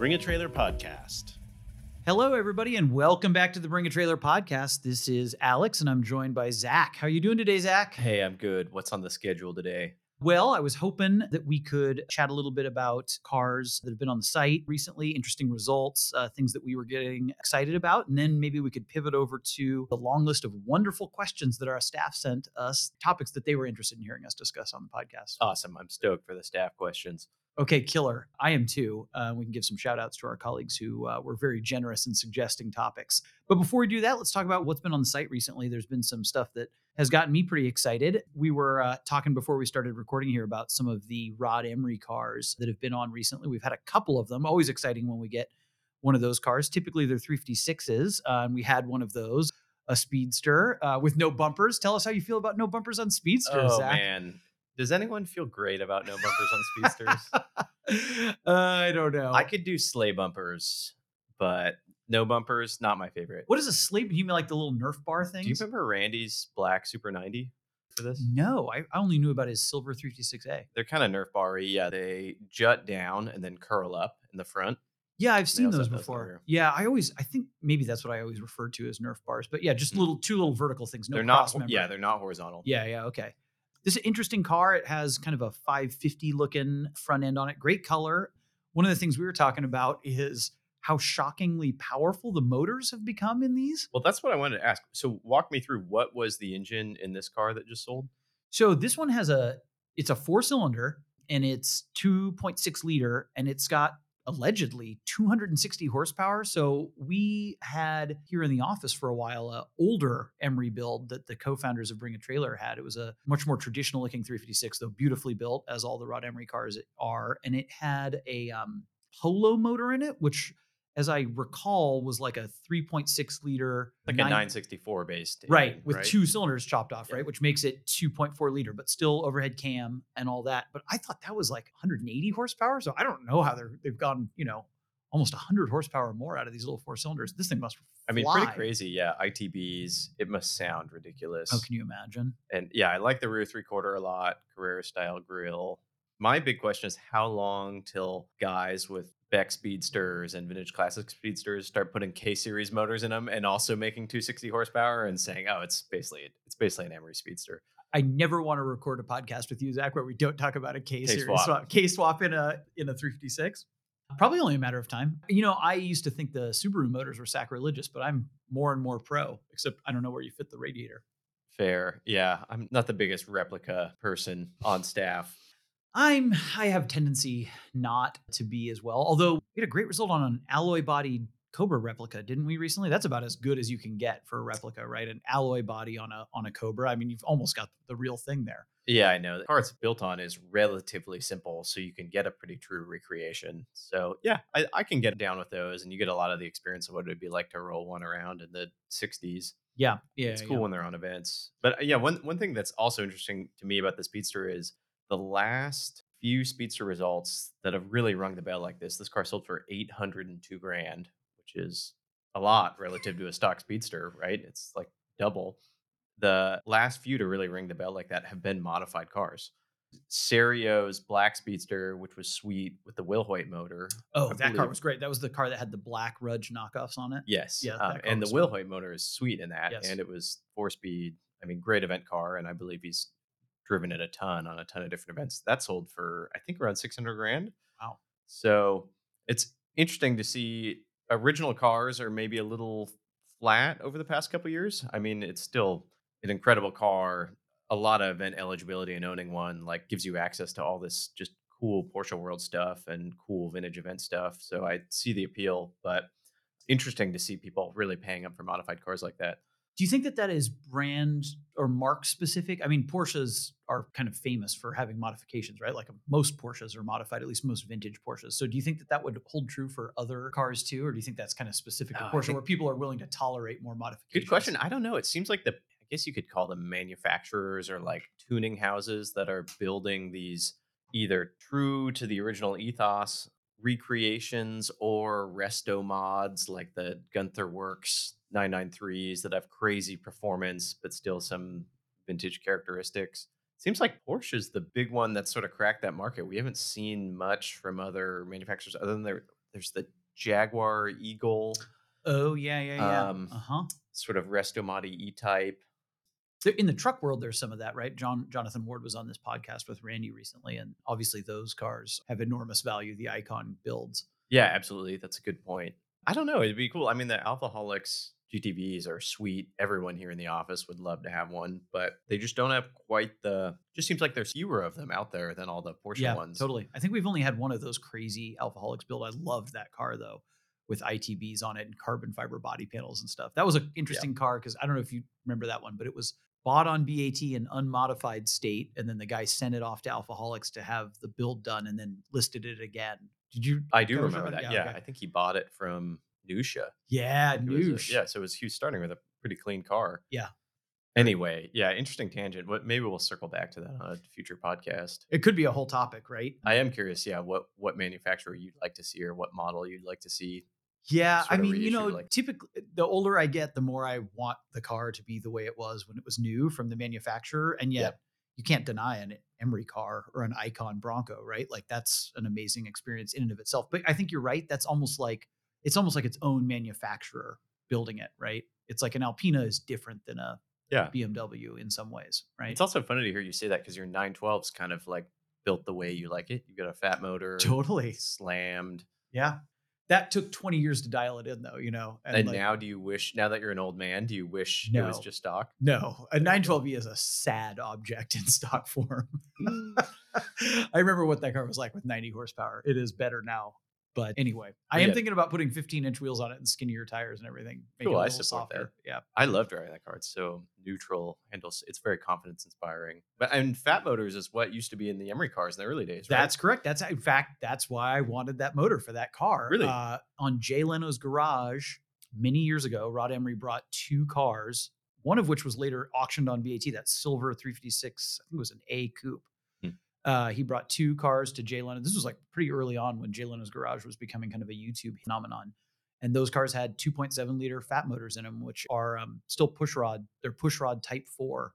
Bring a Trailer podcast. Hello, everybody, and welcome back to the Bring a Trailer podcast. This is Alex, and I'm joined by Zac. How are you doing today, Zac? Hey, I'm good. What's on the schedule today? Well, I was hoping that we could chat a little bit about cars that have been on the site recently, interesting results, uh, things that we were getting excited about, and then maybe we could pivot over to the long list of wonderful questions that our staff sent us, topics that they were interested in hearing us discuss on the podcast. Awesome. I'm stoked for the staff questions. Okay, killer. I am too. Uh, we can give some shout outs to our colleagues who uh, were very generous in suggesting topics. But before we do that, let's talk about what's been on the site recently. There's been some stuff that has gotten me pretty excited. We were uh, talking before we started recording here about some of the Rod Emory cars that have been on recently. We've had a couple of them. Always exciting when we get one of those cars. Typically, they're 356s, uh, and we had one of those, a Speedster uh, with no bumpers. Tell us how you feel about no bumpers on Speedsters, oh, Zac. man. Does anyone feel great about no bumpers on speedsters? uh, I don't know. I could do sleigh bumpers, but no bumpers, not my favorite. What is a sleep? You mean like the little Nerf bar thing? Do you remember Randy's black Super 90 for this? No, I, I only knew about his silver 356A. They're kind of Nerf bar Yeah, they jut down and then curl up in the front. Yeah, I've seen those have those before. Yeah, I always, I think maybe that's what I always referred to as Nerf bars. But yeah, just Mm. little two little vertical things. No they're not. member. Yeah, they're not horizontal. Yeah, yeah, okay. This is an interesting car. It has kind of a 550 looking front end on it. Great color. One of the things we were talking about is how shockingly powerful the motors have become in these. Well, that's what I wanted to ask. So, walk me through what was the engine in this car that just sold? So this one has a it's a four cylinder and it's 2.6 liter and it's got allegedly 260 horsepower. So we had here in the office for a while a older Emory build that the co-founders of Bring a Trailer had. It was a much more traditional looking 356, though beautifully built as all the Rod Emory cars are, and it had a um, Polo motor in it, which as I recall was like a 3.6 liter Like nine- a 964 based. right with right? two cylinders chopped off Yeah. right which makes it 2.4 liter but still overhead cam and all that but i thought that was like 180 horsepower so i don't know how they're they've gone you know almost 100 horsepower more out of these little four cylinders this thing must I mean, pretty crazy. Yeah. ITBs, it must sound ridiculous. oh can you imagine And yeah, I like the rear three quarter a lot, Carrera style grill. My big question is how long till guys with Beck Speedsters and Vintage Classic Speedsters start putting K series motors in them and also making 260 horsepower and saying, oh, it's basically it's basically an Emory Speedster. i never want to record a podcast with you zac where we don't talk about a k series K-swap. swap k swap in a in a 356 probably only a matter of time you know i used to think the subaru motors were sacrilegious but i'm more and more pro except i don't know where you fit the radiator Fair. Yeah. I'm not the biggest replica person on staff. I'm I have tendency not to be as well. Although we had a great result on an alloy bodied Cobra replica, didn't we recently? That's about as good as you can get for a replica, right? An alloy body on a on a Cobra. I mean, you've almost got the real thing there. Yeah, I know. The car it's built on is relatively simple, so you can get a pretty true recreation. So yeah, I, I can get down with those, and you get a lot of the experience of what it would be like to roll one around in the 60s. Yeah, yeah, it's cool yeah. when they're on events. But uh, yeah, one one thing that's also interesting to me about the Speedster is the last few Speedster results that have really rung the bell like this. This car sold for 802 grand, which is a lot relative to a stock Speedster, right? It's like double. The last few to really ring the bell like that have been modified cars. Serio's Black Speedster, which was sweet with the Wilhoit motor. Oh, I that car was great. That was the car that had the black Rudge knockoffs on it. Yes. Yeah, um, and the. Wilhoit motor is sweet in that. Yes. And it was four speed. I mean, great event car. And I believe he's driven it a ton on a ton of different events. That sold for, I think, around 600 grand. Wow. So it's interesting to see original cars are maybe a little flat over the past couple years. I mean, it's still an incredible car. A lot of event eligibility and owning one like gives you access to all this just cool Porsche World stuff and cool vintage event stuff. So I see the appeal, but interesting to see people really paying up for modified cars like that. Do you think that that is brand or mark specific? I mean, Porsches are kind of famous for having modifications, right? Like most Porsches are modified, at least most vintage Porsches. So do you think that that would hold true for other cars too? Or do you think that's kind of specific to uh, I Porsche where people are willing to tolerate more modifications? Good question. I don't know. It seems like the I guess you could call them manufacturers or like tuning houses that are building these either true to the original ethos recreations or resto mods like the Gunther Werks 993s that have crazy performance but still some vintage characteristics. Seems like Porsche is the big one that sort of cracked that market. We haven't seen much from other manufacturers other than their there's the Jaguar Eagle, Oh yeah, yeah, yeah. Um, uh huh. sort of Restomati E type. In the truck world, there's some of that, right? John Jonathan Ward was on this podcast with Randy recently, and obviously those cars have enormous value. The Icon builds. Yeah, absolutely. That's a good point. I don't know. It'd be cool. I mean, the Alphaholics GTVs are sweet. Everyone here in the office would love to have one, but they just don't have quite the. Just seems like there's fewer of them out there than all the Porsche yeah, ones. totally. I think we've only had one of those crazy Alphaholics build. I loved that car though, with ITBs on it and carbon fiber body panels and stuff. That was an interesting car because I don't know if you remember that one, but it was bought on BAT in unmodified state, and then the guy sent it off to Alphaholics to have the build done, and then listed it again. Did you? I do remember that? that. Yeah, Yeah, okay. I think he bought it from Nusha. Yeah, It was a- Noosh. yeah, so it was was starting with a pretty clean car. Yeah. Anyway, yeah, interesting tangent. What maybe we'll circle back to that on a future podcast. It could be a whole topic, right? I am curious, yeah, what what manufacturer you'd like to see or what model you'd like to see. Yeah, I mean, you know, like- typically the older I get, the more I want the car to be the way it was when it was new from the manufacturer. And yet Yep. you can't deny an Emory car or an Icon Bronco, right? Like that's an amazing experience in and of itself. But I think you're right. That's almost like it's almost like its own manufacturer building it, right? It's like an Alpina is different than a Yeah. BMW in some ways, right? It's also funny to hear you say that because your 912's kind of like built the way you like it. You've got a fat motor, totally. slammed. Yeah. That took 20 years to dial it in though, you know. And, like, now do you wish now that you're an old man, do you wish it was just stock? No, a 912E is a sad object in stock form. Hmm. I remember what that car was like with 90 horsepower. It is better now. But anyway, I But am thinking about putting 15 inch wheels on it and skinnier tires and everything. Cool, I support that. Yeah. I love driving that car. It's so neutral, handles. It's very confidence inspiring. But and fat motors is what used to be in the Emory cars in the early days. Right? That's correct. That's in fact, that's why I wanted that motor for that car. Really? Uh, on Jay Leno's garage many years ago, Rod Emory brought two cars, one of which was later auctioned on BAT, that silver 356, I think it was an A coupe. Uh, he brought two cars to Jay Leno. This was like pretty early on when Jay Leno's garage was becoming kind of a YouTube phenomenon. And those cars had 2.7 liter fat motors in them, which are um, still pushrod. They're pushrod Type 4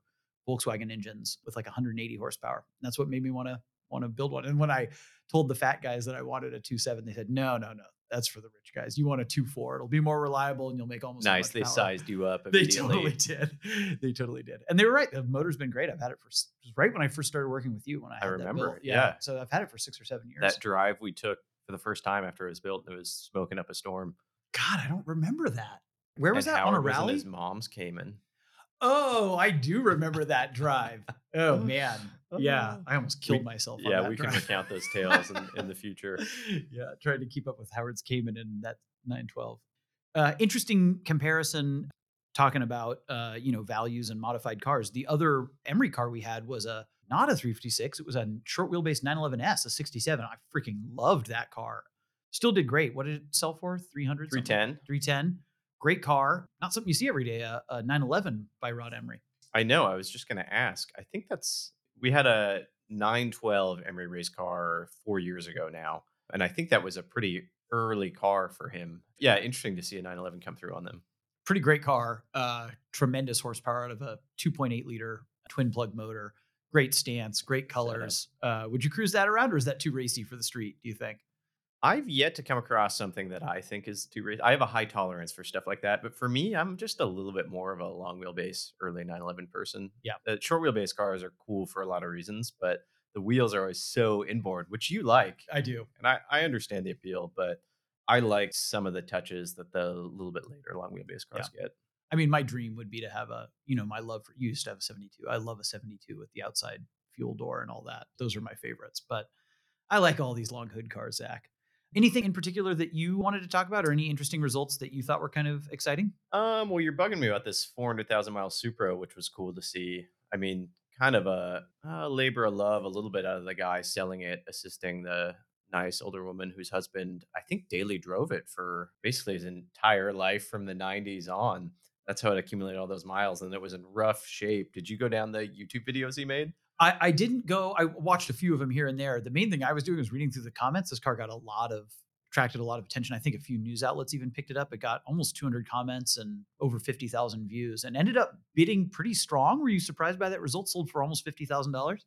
Volkswagen engines with like 180 horsepower. And that's what made me want to want to build one. And when I told the fat guys that I wanted a 2.7, they said, no, no, no, that's for the rich guys. You want a two four. It'll be more reliable and you'll make almost nice. They power." sized you up They totally did. They totally did. And they were right. The motor's been great. I've had it for s- it was right when I first started working with you when I, I remember, built. yeah. So I've had it for six or seven years. that drive we took for the first time after it was built, it was smoking up a storm. God, I don't remember that. Where was and that Howard on a rally? his mom's Cayman. Oh, I do remember that drive. Oh man, yeah, I almost killed We- myself. On Yeah, that we can recount those tales in, in the future. yeah, trying to keep up with Howard's Cayman in that 912. Uh, interesting comparison talking about uh, you know values and modified cars. The other Emory car we had was a not a 356. It was a short wheelbase 911S, a 67. I freaking loved that car. Still did great. What did it sell for? 300? 310. 310. Great car. Not something you see every day. A, a 911 by Rod Emory. I know. I was just going to ask. I think that's we had a 912 Emory race car four years ago now, and I think that was a pretty early car for him. Yeah, interesting to see a 911 come through on them. pretty great car. Uh, tremendous horsepower out of a 2.8 liter twin plug motor. Great stance, great colors. Uh, would you cruise that around, or is that too racy for the street? Do you think? I've yet to come across something that I think is too race. I have a high tolerance for stuff like that, but for me, I'm just a little bit more of a long wheelbase early 911 person. Yeah. the short wheelbase cars are cool for a lot of reasons, but the wheels are always so inboard, which you like, I do. and I, I understand the appeal, but I like some of the touches that the little bit later long wheelbase cars get. I mean, my dream would be to have a, you know, my love for you used to have a 72. I love a 72 with the outside fuel door and all that. Those are my favorites. But I like all these long hood cars, Zac. Anything in particular that you wanted to talk about, or any interesting results that you thought were kind of exciting? Um, well, you're bugging me about this 400,000 mile Supra, which was cool to see. I mean, kind of a, a labor of love, a little bit out of the guy selling it, assisting the nice older woman whose husband, I think, daily drove it for basically his entire life from the 90s on. That's how it accumulated all those miles, and it was in rough shape. Did you go down the YouTube videos he made? I, I didn't go. I watched a few of them here and there. The main thing I was doing was reading through the comments. This car got a lot of attracted a lot of attention. I think a few news outlets even picked it up. It got almost 200 comments and over 50,000 views, and ended up bidding pretty strong. Were you surprised by that result? Sold for almost fifty thousand dollars.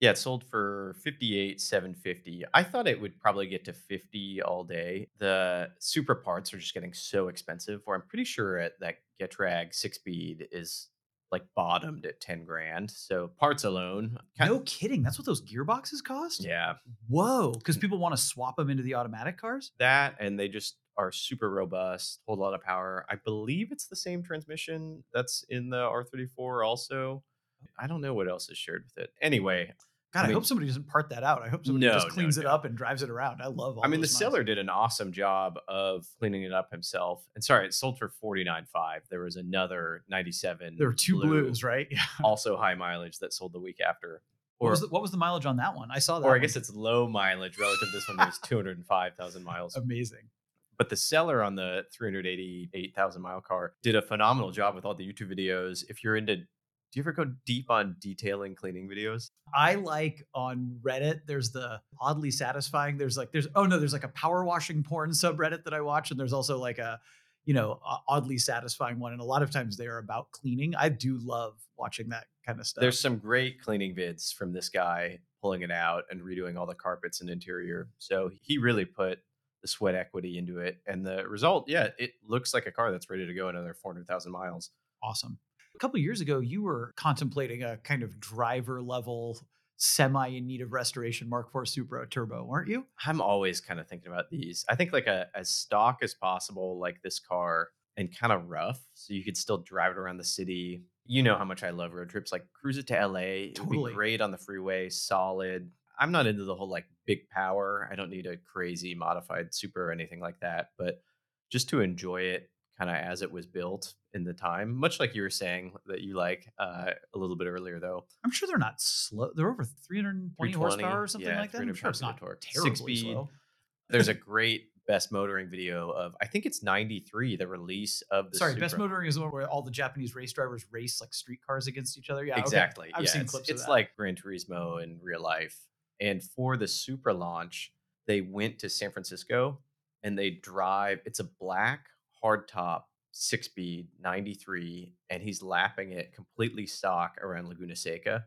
Yeah, it sold for 58, 750. I thought it would probably get to 50 all day. The Supra parts are just getting so expensive, where I'm pretty sure at that Getrag six speed is like bottomed at 10 grand. So parts alone. No kidding. That's what those gearboxes cost? Yeah. Whoa. Because mm. people want to swap them into the automatic cars? That and they just are super robust, hold a lot of power. I believe it's the same transmission that's in the R34 also. Oh. I don't know what else is shared with it. Anyway, God, I I, mean- hope somebody doesn't part that out. I hope somebody No, just no, cleans it up and drives it around. I love all I mean, the seller did an awesome job of cleaning it up himself. And sorry, it sold for 49.5. There was another 97. There were two blue, blues, right? Yeah. also high mileage that sold the week after. What Or, was, the, what was the mileage on that one? I saw that. or I guess it's low mileage relative to this one. It was 205,000 miles. amazing. But the seller on the 388,000 mile car did a phenomenal job with all the YouTube videos. If you're into, do you ever go deep on detailing cleaning videos? I like on Reddit, there's the oddly satisfying. There's like, there's, oh no, there's like a power washing porn subreddit that I watch. And there's also like a, you know, oddly satisfying one. And a lot of times they are about cleaning. I do love watching that kind of stuff. There's some great cleaning vids from this guy pulling it out and redoing all the carpets and interior. So he really put the sweat equity into it. And the result, yeah, it looks like a car that's ready to go another 400,000 miles. awesome. A couple years ago, you were contemplating a kind of driver level, semi in need of restoration Mark IV Supra Turbo, weren't you? I'm always kind of thinking about these. I think like a as stock as possible, like this car, and kind of rough, so you could still drive it around the city. You know how much I love road trips. Like cruise it to LA, Totally. be great on the freeway, solid. I'm not into the whole like big power. I don't need a crazy modified Supra or anything like that, but just to enjoy it kind of as it was built in the time, much like you were saying that you like uh, a little bit earlier though. I'm sure they're not slow. They're over 320 320, horsepower or something yeah, like that. I'm sure it's not torque. terribly Six-speed. slow. There's a great best motoring video of I think it's 93, the release of the Sorry, best motoring is the one where all the Japanese race drivers race like street cars against each other. Yeah, okay. Exactly. I've yeah, seen it's, clips of it's like Gran Turismo in real life. And for the Supra launch, they went to San Francisco and they drive. It's a black hardtop six speed 93, and he's lapping it completely stock around Laguna Seca.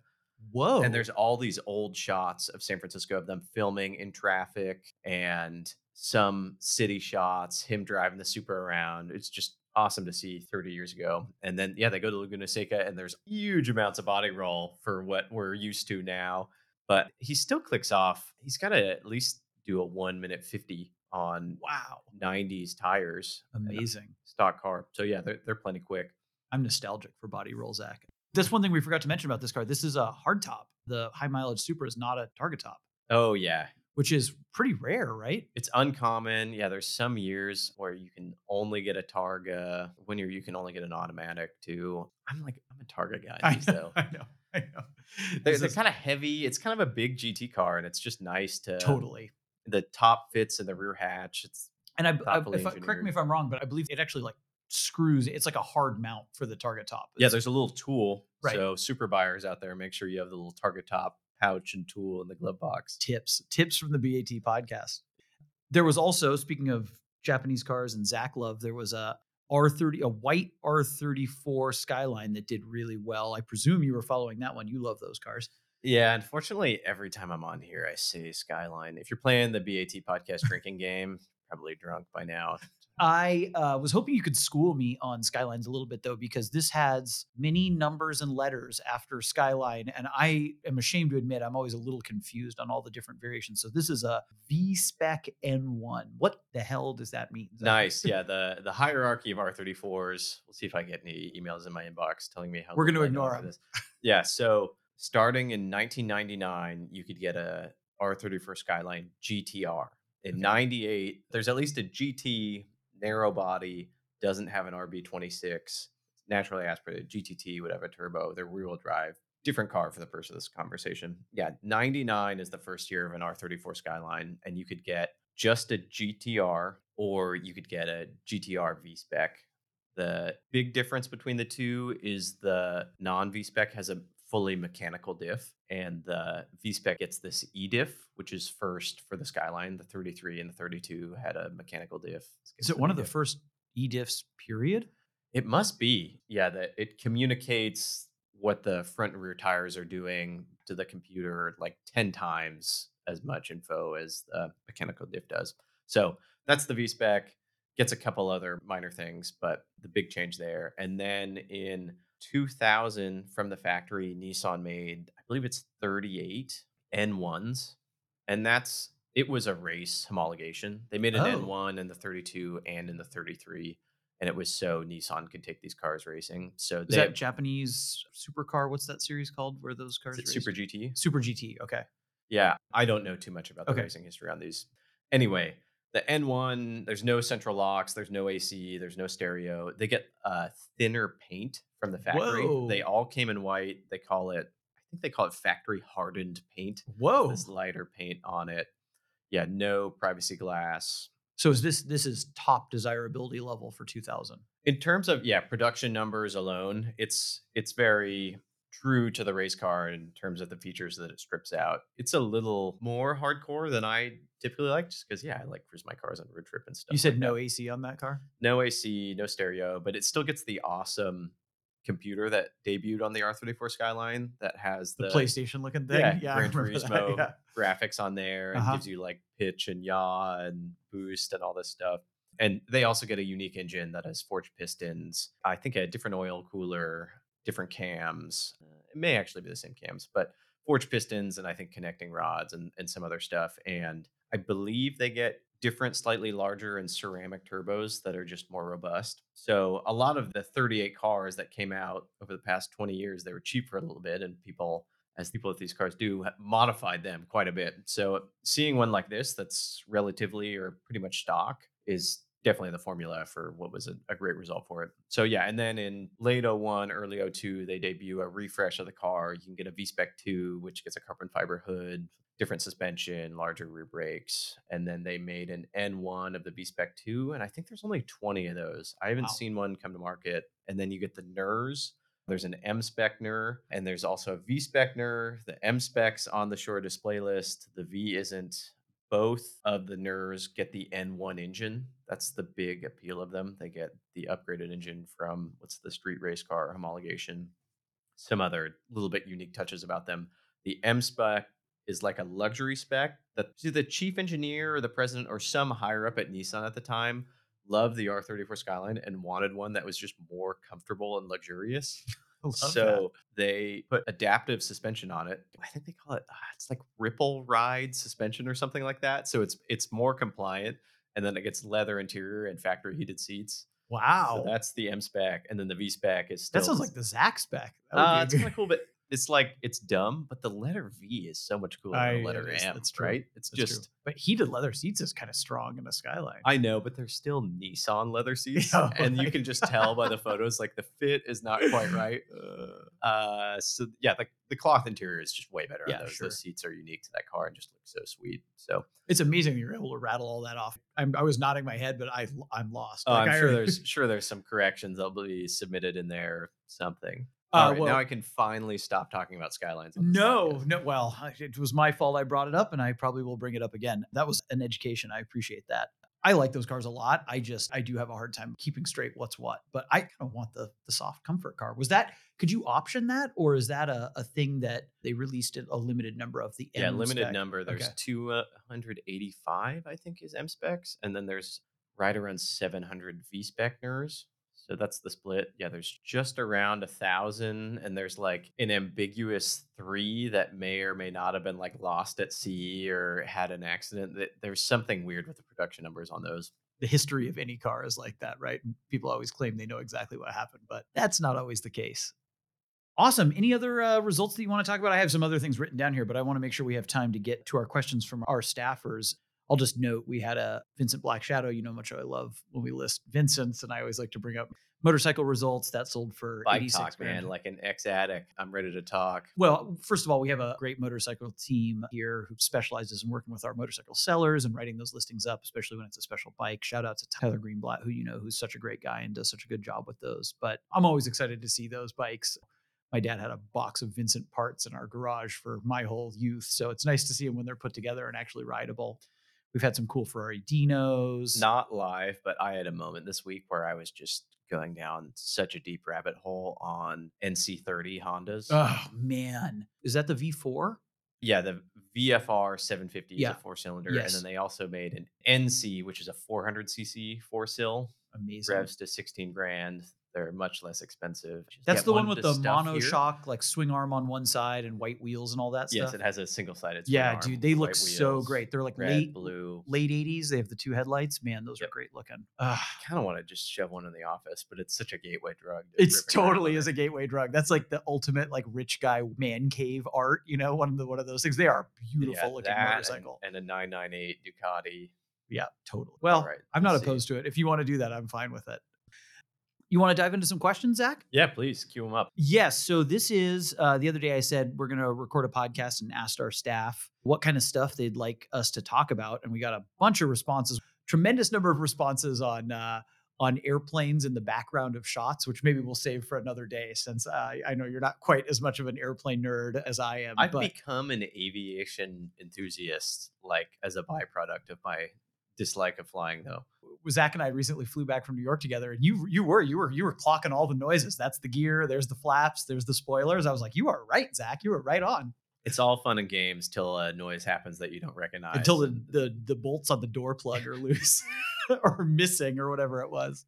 Whoa. And there's all these old shots of San Francisco of them filming in traffic and some city shots, him driving the Supra around. It's just awesome to see 30 years ago. And then, yeah, they go to Laguna Seca and there's huge amounts of body roll for what we're used to now. But he still clicks off. He's got to at least do a one minute 50 on wow. 90s tires. Amazing. Stock car. So, yeah, they're, they're plenty quick. I'm nostalgic for body roll, Zac. That's one thing we forgot to mention about this car. This is a hardtop. The high mileage Supra is not a Targa top, Oh, yeah. which is pretty rare, right? it's uncommon. Yeah, there's some years where you can only get a Targa. When you're, you can only get an automatic too. I'm like, I'm a Targa guy. I These know. though, I know. I know. they're, they're is kind of heavy. It's kind of a big GT car, and it's just nice to totally. The top fits in the rear hatch. It's And I, I if I, correct me if I'm wrong, but I believe it actually like screws. It's like a hard mount for the Targa top. yeah. There's a little tool. Right. So Supra buyers out there, make sure you have the little Targa top pouch and tool in the glove box. tips tips from the BAT podcast. There was also speaking of Japanese cars and Zac love, there was a R30 a white R34 Skyline that did really well. I presume you were following that one. You love those cars. Yeah, unfortunately, every time I'm on here, I say Skyline. If you're playing the BAT podcast drinking game, probably drunk by now. I uh, was hoping you could school me on Skylines a little bit though, because this has many numbers and letters after Skyline, and I am ashamed to admit I'm always a little confused on all the different variations. So this is a V Spec N1. What the hell does that mean? Nice. Yeah, the the hierarchy of R34s. We'll see if I get any emails in my inbox telling me how We're I know ignore this. Yeah, so starting in 1999, you could get a R34 Skyline GTR. In Okay. 98, there's at least a GT narrow body, doesn't have an RB26, naturally aspirated GTT would have a turbo, they're rear wheel drive. Different car for the purpose of this conversation. Yeah, 99 is the first year of an R34 Skyline, and you could get just a GTR or you could get a GTR V spec. The big difference between the two is the non V spec has a fully mechanical diff, and the V spec gets this E diff, which is first for the Skyline. The 33 and the 32 had a mechanical diff. Is it one of the first E diffs? Period. It must be, yeah. That it communicates what the front and rear tires are doing to the computer like 10 times as much info as the mechanical diff does. So that's the V spec. Gets a couple other minor things, but the big change there. And then in 2000 from the factory, Nissan made, I believe it's 38 N1s. And that's, it was a race homologation. They made an Oh. N1 in the 32 and in the 33. And it was so Nissan could take these cars racing. So Is they that Japanese supercar? What's that series called where those cars? Super GT. Super GT. Okay. Yeah, I don't know too much about the Okay. racing history on these. Anyway, the N1, there's no central locks, there's no AC, there's no stereo. They get uh, thinner paint from the factory. They all came in white. They call it, I think they call it factory hardened paint. Whoa. This lighter paint on it. Yeah, no privacy glass. So is this this is top desirability level for 2000? In terms of yeah, production numbers alone, it's it's very true to the race car in terms of the features that it strips out. It's a little more hardcore than I typically like, just because yeah, I like cruise my cars on road trip and stuff. You said like no that. AC on that car? no AC, no stereo, but it still gets the awesome computer that debuted on the R34 Skyline that has The, the, PlayStation looking thing? yeah, I Gran Turismo yeah. graphics on there and Uh-huh. gives you like pitch and yaw and boost and all this stuff. And they also get a unique engine that has forged pistons. I think a different oil cooler, different cams. Uh, It may actually be the same cams, but forged pistons and I think connecting rods and, and some other stuff. And I believe they get different, slightly larger and ceramic turbos that are just more robust. So a lot of the 38 cars that came out over the past 20 years, they were cheap for a little bit, and people as people with these cars do, modified them quite a bit. So seeing one like this that's relatively or pretty much stock is definitely the formula for what was a, a great result for it. So yeah, and then in late 01, early 02, they debut a refresh of the car. You can get a V-Spec 2, which gets a carbon fiber hood, different suspension, larger rear brakes, and then they made an N1 of the V-Spec 2, and I think there's only 20 of those. I haven't Wow. seen one come to market. And then you get the Nürs, there's an M spec Nür, and there's also a V spec Nür. The M specs on the shore display list. The V isn't. Both of the Nürs get the N1 engine. That's the big appeal of them. They get the upgraded engine from what's the street race car homologation. Some other little bit unique touches about them. The M spec is like a luxury spec that the chief engineer or the president or some higher up at Nissan at the time loved the R34 Skyline and wanted one that was just more comfortable and luxurious. Love that. so they put adaptive suspension on it. I think they call it ah, it's like ripple ride suspension or something like that. So it's it's more compliant, and then it gets leather interior and factory heated seats. wow. So that's the M spec, and then the V spec is still that sounds like the Zac spec. That would uh, it's kind of cool, but it's like it's dumb. But the letter V is so much cooler I- than the letter it is, M, that's true, right? It's That's true. just but heated leather seats is kind of strong in a Skyline. I know, but they're still Nissan leather seats, Yeah, and you can just tell by the photos like the fit is not quite right. Uh, so yeah, the, the cloth interior is just way better. Yeah, on those. sure. those seats are unique to that car and just look so sweet. So it's amazing you're able to rattle all that off. I'm, I was nodding my head, but I I'm lost. uh, Like, I'm I sure there's sure there's some corrections that'll be submitted in there. Something. Uh, All right, well- now I can finally stop talking about skylines. No, podcast. no. Well, it was my fault. I brought it up, and I probably will bring it up again. That was an education. I appreciate that. I like those cars a lot. I just I do have a hard time keeping straight what's what. But I kind of want the the soft comfort car. Was that? Could you option that, or is that a, a thing that they released a limited number of the? Yeah, limited spec? number. There's Okay. 285, I think, is M specs, and then there's right around 700 V spec Nürs. So that's the split. Yeah, there's just around a thousand, and there's like an ambiguous three that may or may not have been like lost at sea or had an accident. There's something weird with the production numbers on those. the history of any car is like that, right? People always claim they know exactly what happened, but that's not always the case. Awesome. Any other uh, results that you want to talk about? I have some other things written down here, but I want to make sure we have time to get to our questions from our staffers. I'll just note we had a Vincent Black Shadow. You know how much I love when we list Vincent's, and I always like to bring up motorcycle results that sold for Bike 86 talk, grand. man, like an ex addict. I'm ready to talk. Well, first of all, we have a great motorcycle team here who specializes in working with our motorcycle sellers and writing those listings up, especially when it's a special bike. Shout out to Tyler Greenblatt, who you know, who's such a great guy and does such a good job with those. But I'm always excited to see those bikes. My dad had a box of Vincent parts in our garage for my whole youth. So it's nice to see them when they're put together and actually rideable. We've had some cool Ferrari Dinos. Not live, but I had a moment this week where I was just going down such a deep rabbit hole on NC30 Hondas. Oh man, is that the V4? Yeah, the VFR 750 Yeah. is a four cylinder, Yes. and then they also made an NC, which is a 400cc four cyl, Amazing. revs to 16 grand. They're much less expensive. Just That's the one of with the mono shock, like swing arm on one side and white wheels and all that Yes, stuff. it has a single sided. yeah, dude, they look so great. They're like red, late blue. late 80s. They have the two headlights. Man, those Yep. are great looking. Ugh. kind of want to just shove one in the office, but it's such a gateway drug. It's totally is a gateway drug. That's like the ultimate like rich guy man cave art, you know, one of the one of those things. They are beautiful Yeah, looking that and- motorcycle. and, a 998 Ducati. yeah, totally. Well, right, I'm not opposed to it. If you want to do that, I'm fine with it. You want to dive into some questions, Zac? Yeah, please cue them up. Yes. So this is uh, the other day I said we're going to record a podcast and asked our staff what kind of stuff they'd like us to talk about, and we got a bunch of responses. Tremendous number of responses on uh, on airplanes in the background of shots, which maybe we'll save for another day, since uh, I know you're not quite as much of an airplane nerd as I am. I've but become an aviation enthusiast, like as a byproduct of my dislike of flying, though. Zac and I recently flew back from New York together, and you you were you were you were clocking all the noises. That's the gear. There's the flaps. There's the spoilers. I was like, you are right, Zac. You were right on. It's all fun and games till a noise happens that you don't recognize. until the, the the bolts on the door plug are loose or missing or whatever it was.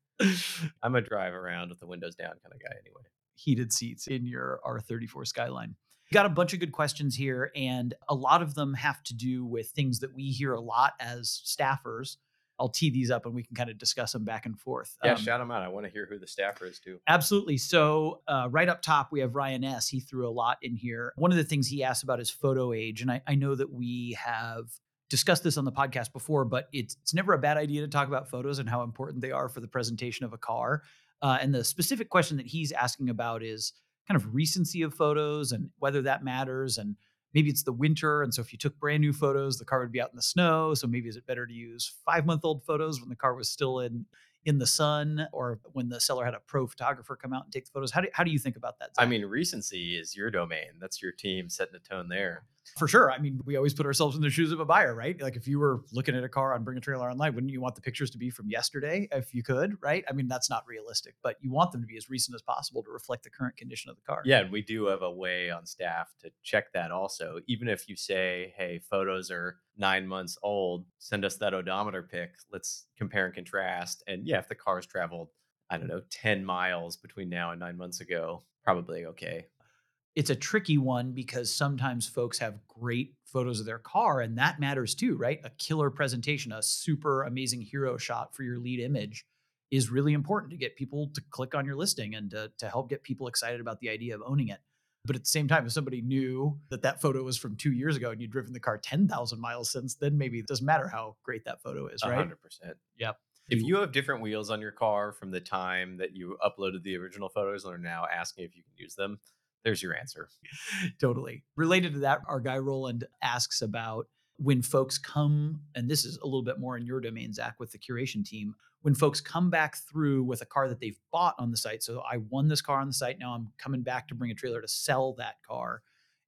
I'm a drive around with the windows down kind of guy anyway. Heated seats in your R34 Skyline. Got a bunch of good questions here, and a lot of them have to do with things that we hear a lot as staffers. I'll tee these up and we can kind of discuss them back and forth. Yeah, Um, shout them out. I want to hear who the staffer is too. Absolutely. So, uh, right up top, we have Ryan S. He threw a lot in here. One of the things he asked about is photo age. And I, I know that we have discussed this on the podcast before, but it's, it's never a bad idea to talk about photos and how important they are for the presentation of a car. Uh, and the specific question that he's asking about is kind of recency of photos and whether that matters. And maybe it's the winter. And so, if you took brand new photos, the car would be out in the snow. So, maybe is it better to use five month old photos when the car was still in in the sun or when the seller had a pro photographer come out and take the photos? How do, how do you think about that? I mean, recency is your domain. That's your team setting the tone there. For sure. I mean, we always put ourselves in the shoes of a buyer, right? Like if you were looking at a car on Bring a Trailer Online, wouldn't you want the pictures to be from yesterday if you could, right? I mean, that's not realistic, but you want them to be as recent as possible to reflect the current condition of the car. Yeah, and we do have a way on staff to check that also. Even if you say, hey, photos are nine months old, send us that odometer pic. Let's compare and contrast. And yeah, if the car's traveled, I don't know, 10 miles between now and nine months ago, probably okay. It's a tricky one because sometimes folks have great photos of their car and that matters too, right? A killer presentation, a super amazing hero shot for your lead image is really important to get people to click on your listing and to, to help get people excited about the idea of owning it. But at the same time, if somebody knew that that photo was from two years ago and you'd driven the car 10,000 miles since, then maybe it doesn't matter how great that photo is, right? 100%. Yep. If you have different wheels on your car from the time that you uploaded the original photos and are now asking if you can use them, there's your answer. totally. Related to that, our guy Roland asks about when folks come, and this is a little bit more in your domain, Zac, with the curation team. When folks come back through with a car that they've bought on the site, so I won this car on the site, now I'm coming back to bring a trailer to sell that car.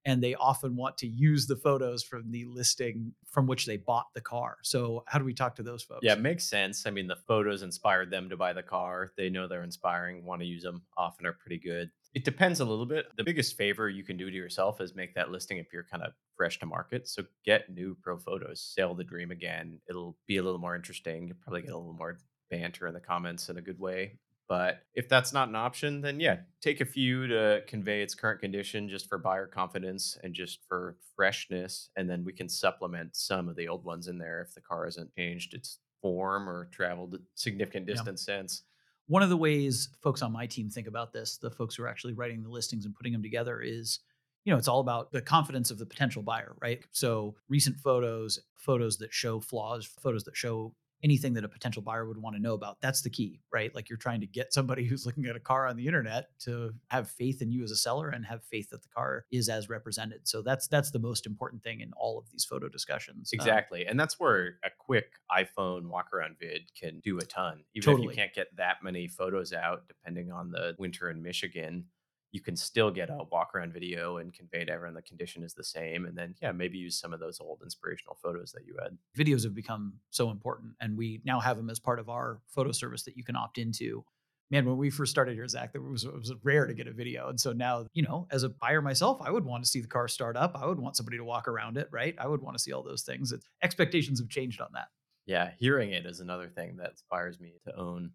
And they often want to use the photos from the listing from which they bought the car. So, how do we talk to those folks? Yeah, it makes sense. I mean, the photos inspired them to buy the car. They know they're inspiring, want to use them, often are pretty good. It depends a little bit. The biggest favor you can do to yourself is make that listing appear kind of fresh to market. So get new pro photos, sell the dream again. It'll be a little more interesting. You'll probably get a little more banter in the comments in a good way. But if that's not an option, then yeah, take a few to convey its current condition just for buyer confidence and just for freshness. And then we can supplement some of the old ones in there if the car hasn't changed its form or traveled a significant Yeah. distance since. one of the ways folks on my team think about this, the folks who are actually writing the listings and putting them together, is you know, it's all about the confidence of the potential buyer, right? So recent photos, photos that show flaws, photos that show anything that a potential buyer would want to know about. That's the key, right? Like you're trying to get somebody who's looking at a car on the internet to have faith in you as a seller and have faith that the car is as represented. So that's that's the most important thing in all of these photo discussions. Um, Exactly. and that's where a quick iPhone walk around vid can do a ton. Even if you can't get that many photos out, depending on the winter in Michigan, you can still get a walk around video and convey to everyone the condition is the same. And then, yeah, maybe use some of those old inspirational photos that you had. Videos have become so important, and we now have them as part of our photo service that you can opt into. Man, when we first started here, Zac, it was, it was rare to get a video. And so now, you know, as a buyer myself, I would want to see the car start up. I would want somebody to walk around it, right? I would want to see all those things. It's, expectations have changed on that. Yeah, hearing it is another thing that inspires me to own.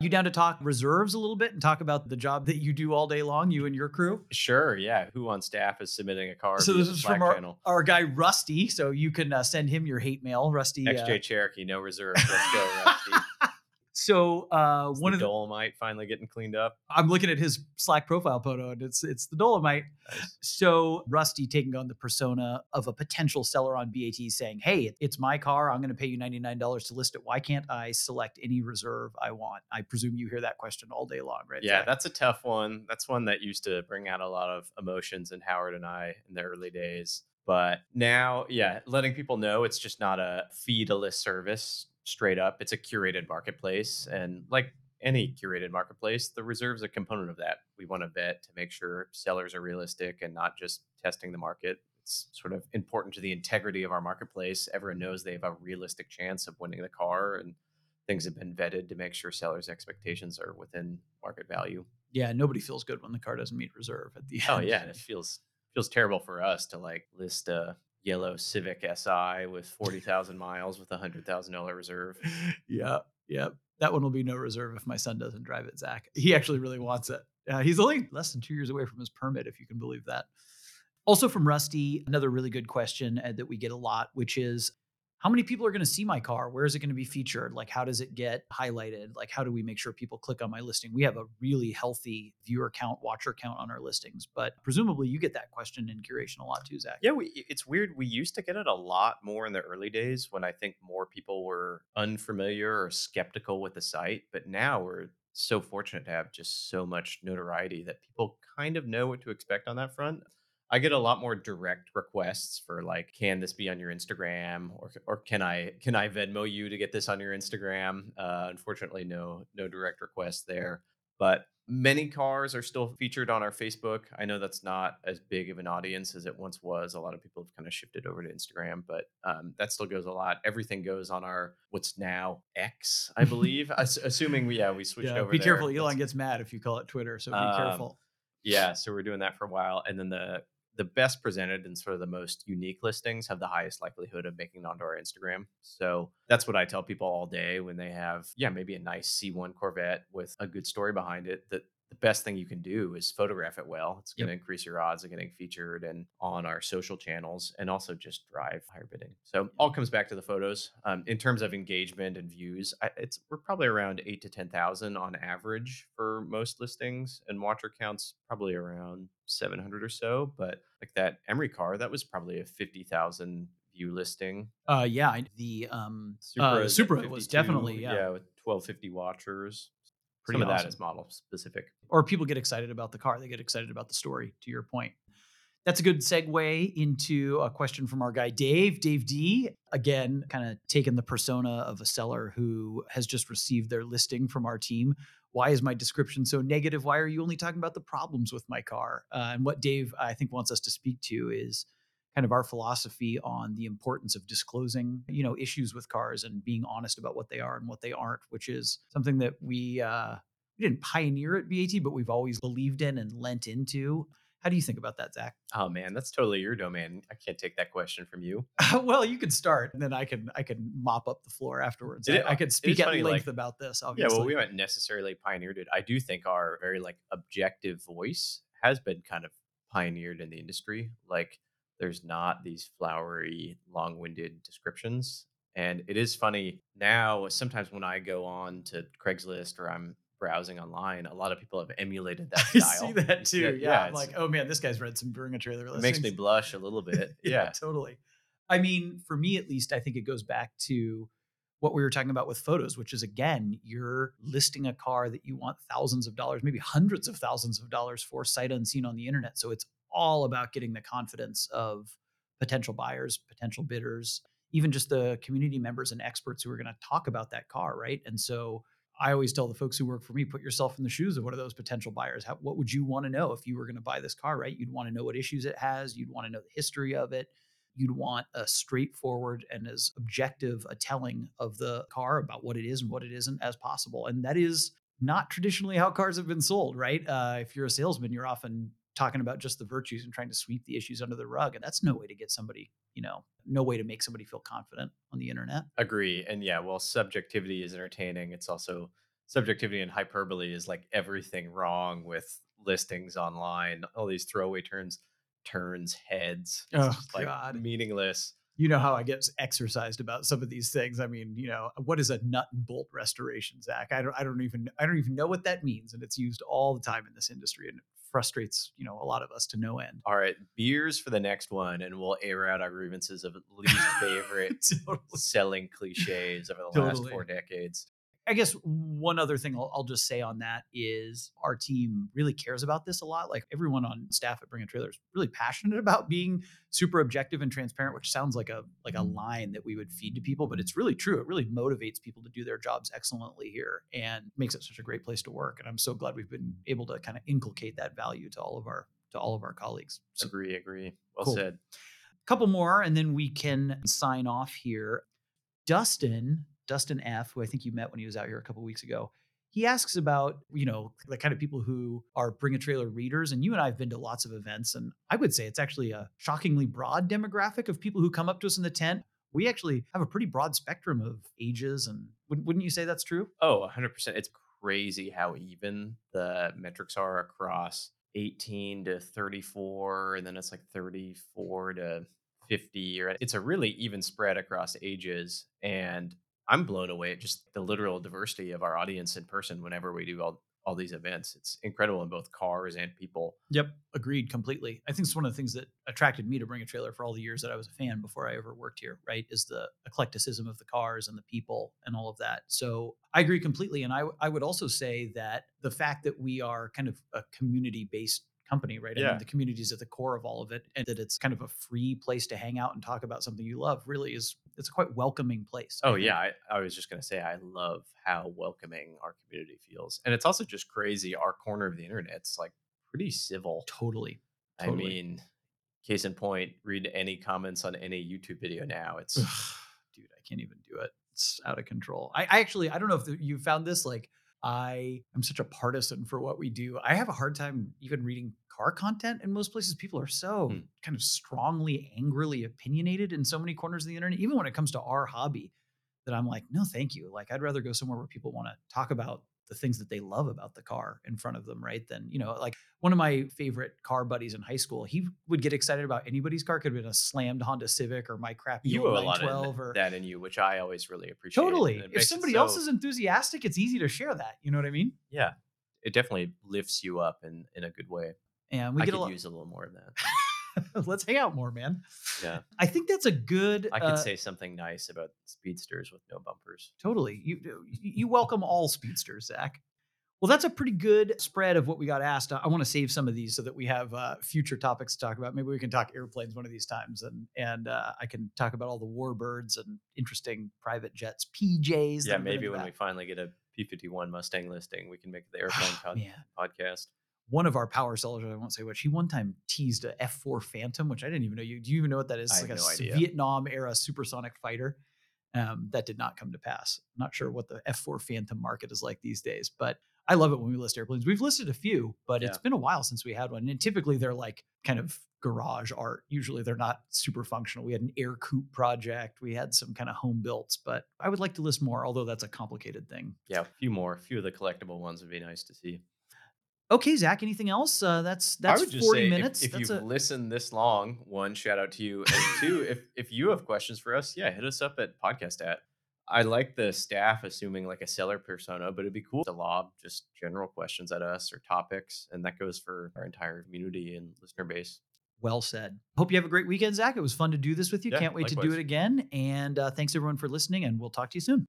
You down to talk reserves a little bit and talk about the job that you do all day long, you and your crew? Sure. Yeah. Who on staff is submitting a car? So this is from our, channel? our guy Rusty. So you can uh, send him your hate mail, Rusty. XJ Uh, Cherokee, no reserve. Let's go, Rusty. So uh, Is one the of the, Dolomite finally getting cleaned up. I'm looking at his Slack profile photo, and it's it's the Dolomite. Nice. So Rusty taking on the persona of a potential seller on BAT, saying, "Hey, it's my car. I'm going to pay you ninety nine dollars to list it. Why can't I select any reserve I want?" I presume you hear that question all day long, right? Yeah, Zac? that's a tough one. That's one that used to bring out a lot of emotions in Howard and I in the early days. But now, yeah, letting people know it's just not a feed a list service straight up. It's a curated marketplace. And like any curated marketplace, the reserve's a component of that. We want to vet to make sure sellers are realistic and not just testing the market. It's sort of important to the integrity of our marketplace. Everyone knows they have a realistic chance of winning the car and things have been vetted to make sure sellers' expectations are within market value. yeah. Nobody feels good when the car doesn't meet reserve at the oh, end. Oh yeah, it feels feels terrible for us to like list a yellow Civic Si with forty thousand miles with a hundred thousand dollar reserve. yeah, yeah. That one will be no reserve if my son doesn't drive it, Zac. He actually really wants it. Uh, he's only less than two years away from his permit, if you can believe that. Also, from Rusty, another really good question uh, that we get a lot, which is how many people are going to see my car? Where is it going to be featured? Like, how does it get highlighted? Like, how do we make sure people click on my listing? We have a really healthy viewer count, watcher count on our listings, but presumably you get that question in curation a lot too, Zac. Yeah, we, it's weird. We used to get it a lot more in the early days when I think more people were unfamiliar or skeptical with the site. But now we're so fortunate to have just so much notoriety that people kind of know what to expect on that front. I get a lot more direct requests for like, can this be on your Instagram, or or can I can I Venmo you to get this on your Instagram? Uh, unfortunately, no no direct requests there. But many cars are still featured on our Facebook. I know that's not as big of an audience as it once was. A lot of people have kind of shifted over to Instagram, but um, that still goes a lot. Everything goes on our what's now X, I believe. Ass- assuming we yeah we switched Yeah, over. be there. careful. That's- Elon gets mad if you call it Twitter, so be Um, careful. yeah, so we're doing that for a while, and then the the best presented and sort of the most unique listings have the highest likelihood of making it onto our Instagram. So that's what I tell people all day when they have, yeah, maybe a nice C1 Corvette with a good story behind it. That the best thing you can do is photograph it well. It's going to increase your odds of getting featured and on our social channels, and also just drive higher bidding. So all comes back to the photos. Um, in terms of engagement and views, I, it's we're probably around eight to ten thousand on average for most listings, and watcher counts probably around seven hundred or so. But like that Emory car, that was probably a fifty thousand view listing. Uh, yeah, the um, Supra, uh, Supra was definitely yeah. yeah, with twelve fifty watchers. Pretty Some of that awesome. is model specific. Or people get excited about the car; they get excited about the story. To your point, that's a good segue into a question from our guy Dave. Dave D. Again, kind of taking the persona of a seller who has just received their listing from our team. Why is my description so negative? Why are you only talking about the problems with my car? Uh, and what Dave, I think, wants us to speak to is kind of our philosophy on the importance of disclosing, you know, issues with cars and being honest about what they are and what they aren't, which is something that we uh, we didn't pioneer at BAT, but we've always believed in and lent into. How do you think about that, Zac? Oh man, that's totally your domain. I can't take that question from you. well, you can start, and then I can I can mop up the floor afterwards. It- I, I could speak at funny, length like- about this. Yeah, Obviously, well, we haven't necessarily pioneered it. I do think our very like objective voice has been kind of pioneered in the industry. Like, there's not these flowery, long-winded descriptions, and it is funny now. Sometimes when I go on to Craigslist or I'm browsing online, a lot of people have emulated that style. I see that too. it? Yeah, I'm like, oh man, this guy's read some Bring a Trailer it makes me blush a little bit. yeah. totally. I mean, for me at least, I think it goes back to what we were talking about with photos, which is again, you're listing a car that you want thousands of dollars, maybe hundreds of thousands of dollars for sight unseen on the internet. So it's all about getting the confidence of potential buyers, potential bidders, even just the community members and experts who are going to talk about that car, right? And so I always tell the folks who work for me, put yourself in the shoes of one of those potential buyers. How, what would you want to know if you were going to buy this car, right? You'd want to know what issues it has. You'd want to know the history of it. You'd want a straightforward and as objective a telling of the car about what it is and what it isn't as possible. And that is not traditionally how cars have been sold, right? Uh, if you're a salesman, you're often talking about just the virtues and trying to sweep the issues under the rug. And that's no way to get somebody, you know, no way to make somebody feel confident on the internet. Agree. And yeah, well, subjectivity is entertaining. It's also subjectivity and hyperbole is like everything wrong with listings online, all these throwaway turns, turns, heads. It's Oh, just like God. meaningless. You know how I get exercised about some of these things. I mean, you know, what is a nut and bolt restoration, Zac? I don't, I don't even, I don't even know what that means, and it's used all the time in this industry, and it frustrates, you know, a lot of us to no end. All right, beers for the next one, and we'll air out our grievances of least favorite Totally. selling cliches over the last four decades. I guess one other thing I'll, I'll just say on that is our team really cares about this a lot. Like everyone on staff at Bring a Trailer is really passionate about being super objective and transparent, which sounds like a like a mm-hmm. line that we would feed to people, but it's really true. It really motivates people to do their jobs excellently here and makes it such a great place to work. And I'm so glad we've been able to kind of inculcate that value to all of our to all of our colleagues. So Agree, agree. Well Cool. said. A couple more and then we can sign off here. Dustin, Dustin F, who I think you met when he was out here a couple weeks ago, he asks about, you know, the kind of people who are bring a trailer readers. And you and I have been to lots of events. And I would say it's actually a shockingly broad demographic of people who come up to us in the tent. We actually have a pretty broad spectrum of ages. And wouldn't wouldn't you say that's true? Oh, 100%. It's crazy how even the metrics are across 18 to 34, and then it's like 34 to 50. Or it's a really even spread across ages. And I'm blown away at just the literal diversity of our audience in person whenever we do all, all these events. It's incredible in both cars and people. Yep, agreed completely. I think it's one of the things that attracted me to Bring a Trailer for all the years that I was a fan before I ever worked here, right? Is the eclecticism of the cars and the people and all of that. So I agree completely. And I, I would also say that the fact that we are kind of a community based company, right? I mean, the community is at the core of all of it, and that it's kind of a free place to hang out and talk about something you love. Really, is it's a quite welcoming place. Oh think. yeah, I, I was just gonna say I love how welcoming our community feels, and it's also just crazy. Our corner of the internet's like pretty civil. totally. totally. I mean, case in point, read any comments on any YouTube video now. It's dude i can't even do it it's out of control i, I actually i don't know if the, you found this like i am such a partisan for what we do. I have a hard time even reading car content in most places. People are so Hmm. kind of strongly angrily opinionated in so many corners of the internet even when it comes to our hobby that i'm like no thank you. Like i'd rather go somewhere where people want to talk about the things that they love about the car in front of them right Then, you know like one of my favorite car buddies in high school he would get excited about anybody's car could have been a slammed honda civic or my crappy you owe a lot of or that in you, which I always really appreciate. totally if somebody else is enthusiastic it's easy to share that you know what i mean yeah, it definitely lifts you up in in a good way. and we I get could a lot use a little more of that. let's hang out more man Yeah, i think that's a good I could uh, say something nice about speedsters with no bumpers. Totally. You you welcome all speedsters, Zac. Well, that's a pretty good spread of what we got asked. I want to save some of these so that we have uh, future topics to talk about. Maybe we can talk airplanes one of these times, and and uh, I can talk about all the warbirds and interesting private jets, PJs. Yeah, maybe when that. we finally get a P fifty one Mustang listing, we can make the airplane pod- podcast. One of our power sellers, I won't say which, he one time teased a F4 Phantom, which I didn't even know you. Do you even know what that is? I It's like have a no. Vietnam era supersonic fighter. Um, that did not come to pass. Not sure what the F4 Phantom market is like these days, but I love it when we list airplanes. We've listed a few, but it's been a while since we had one. And typically they're like kind of garage art. Usually they're not super functional. We had an Ercoupe project. We had some kind of home builts, but I would like to list more, although that's a complicated thing. Yeah, a few more, a few of the collectible ones would be nice to see. Okay, Zac, anything else? Uh, that's that's I would just 40 say, minutes. If, that's you've a- listened this long, one shout out to you, and two, if if you have questions for us, yeah, hit us up at podcast at. I like the staff assuming like a seller persona, but it'd be cool to lob just general questions at us or topics, and that goes for our entire community and listener base. Well said. Hope you have a great weekend, Zac. It was fun to do this with you. Yeah, Can't wait to do it again. And uh, thanks everyone for listening, and we'll talk to you soon.